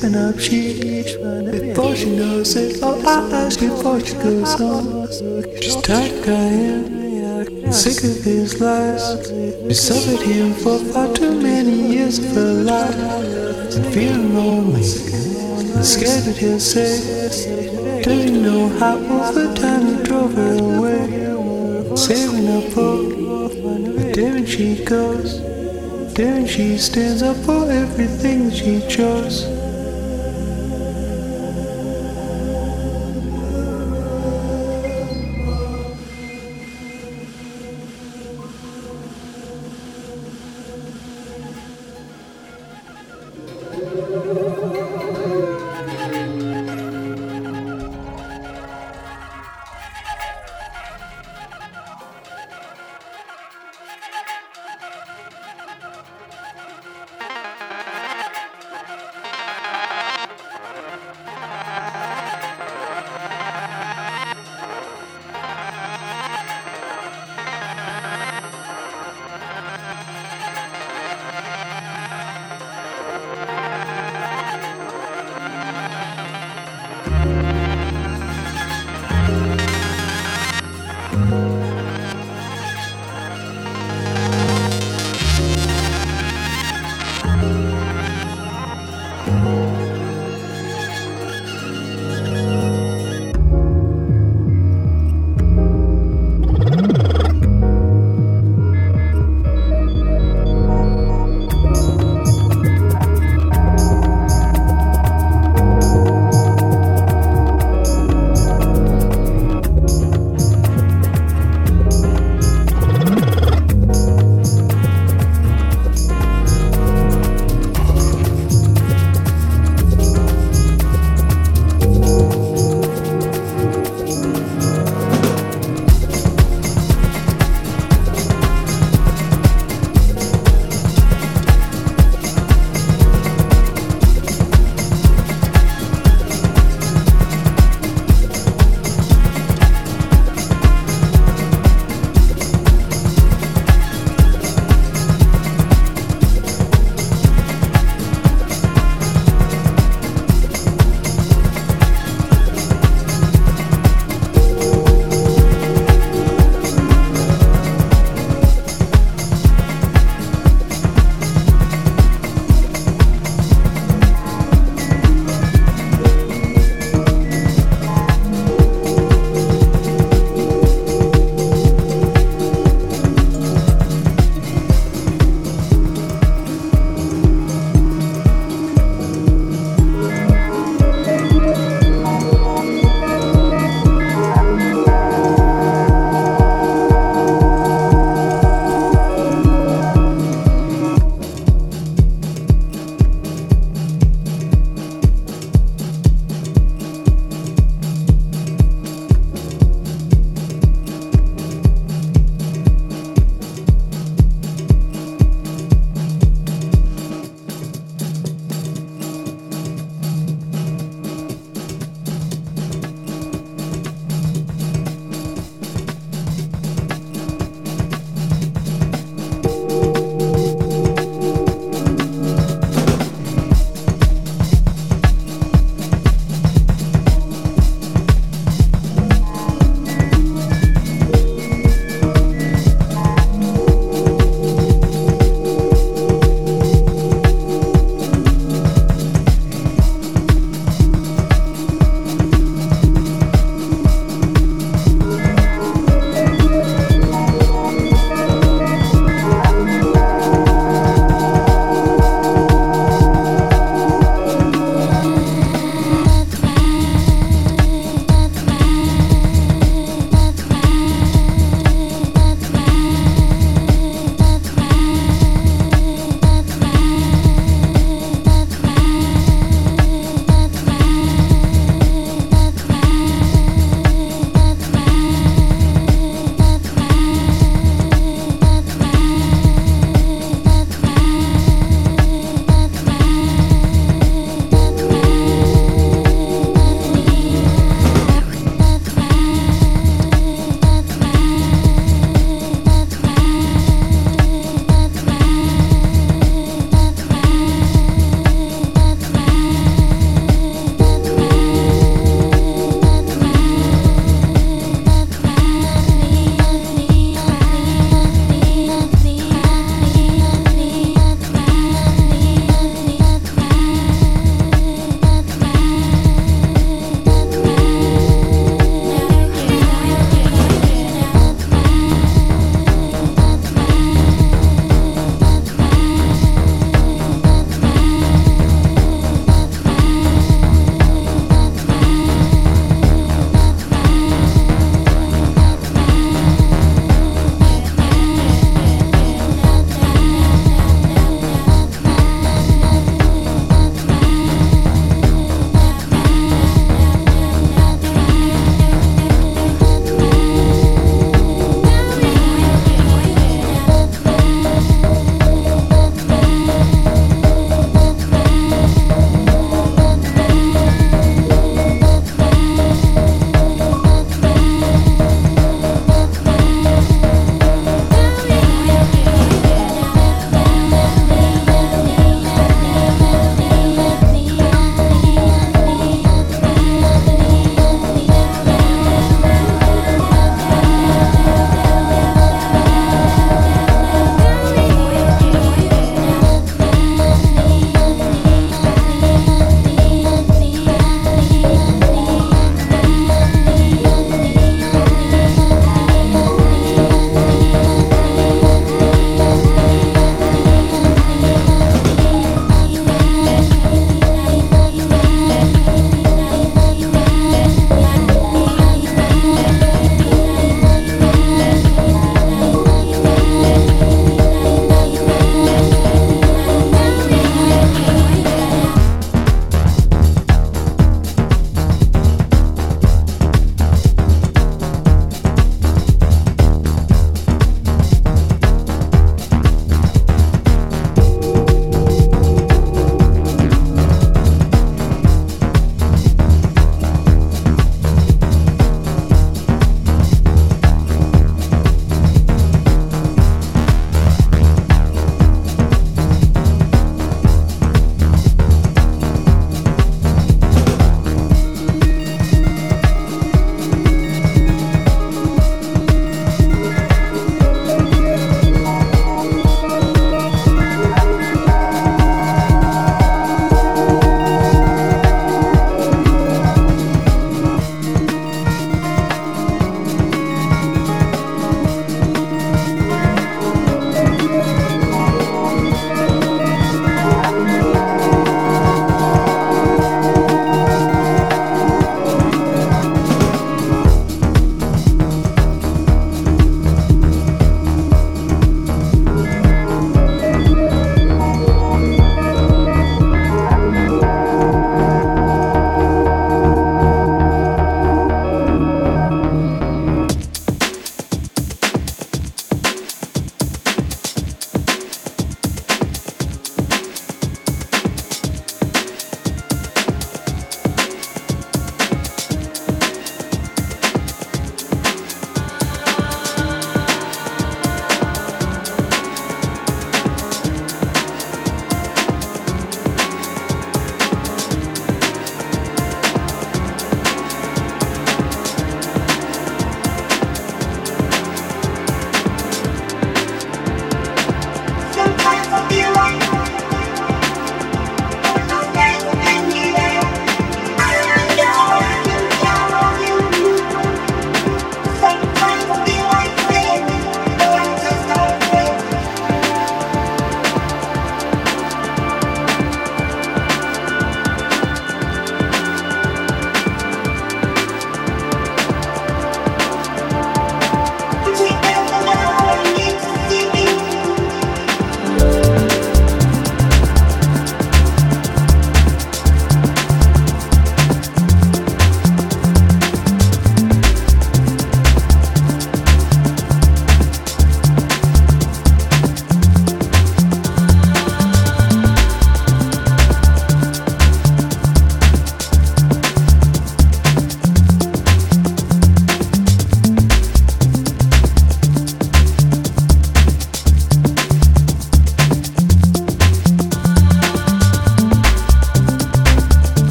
saving up she before she knows it oh I ask before she goes on she's tired am sick of his lies she suffered him for far too many years of her life and feeling lonely and scared that he'll say doesn't know how over time he drove her away saving up hope but then she goes then she stands up for everything she chose.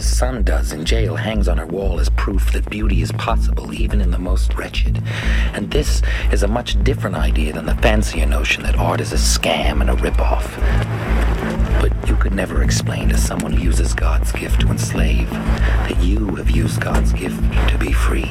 Mother's son does in jail hangs on her wall as proof that beauty is possible even in the most wretched. And this is a much different idea than the fancier notion that art is a scam and a ripoff. But you could never explain to someone who uses God's gift to enslave that you have used God's gift to be free.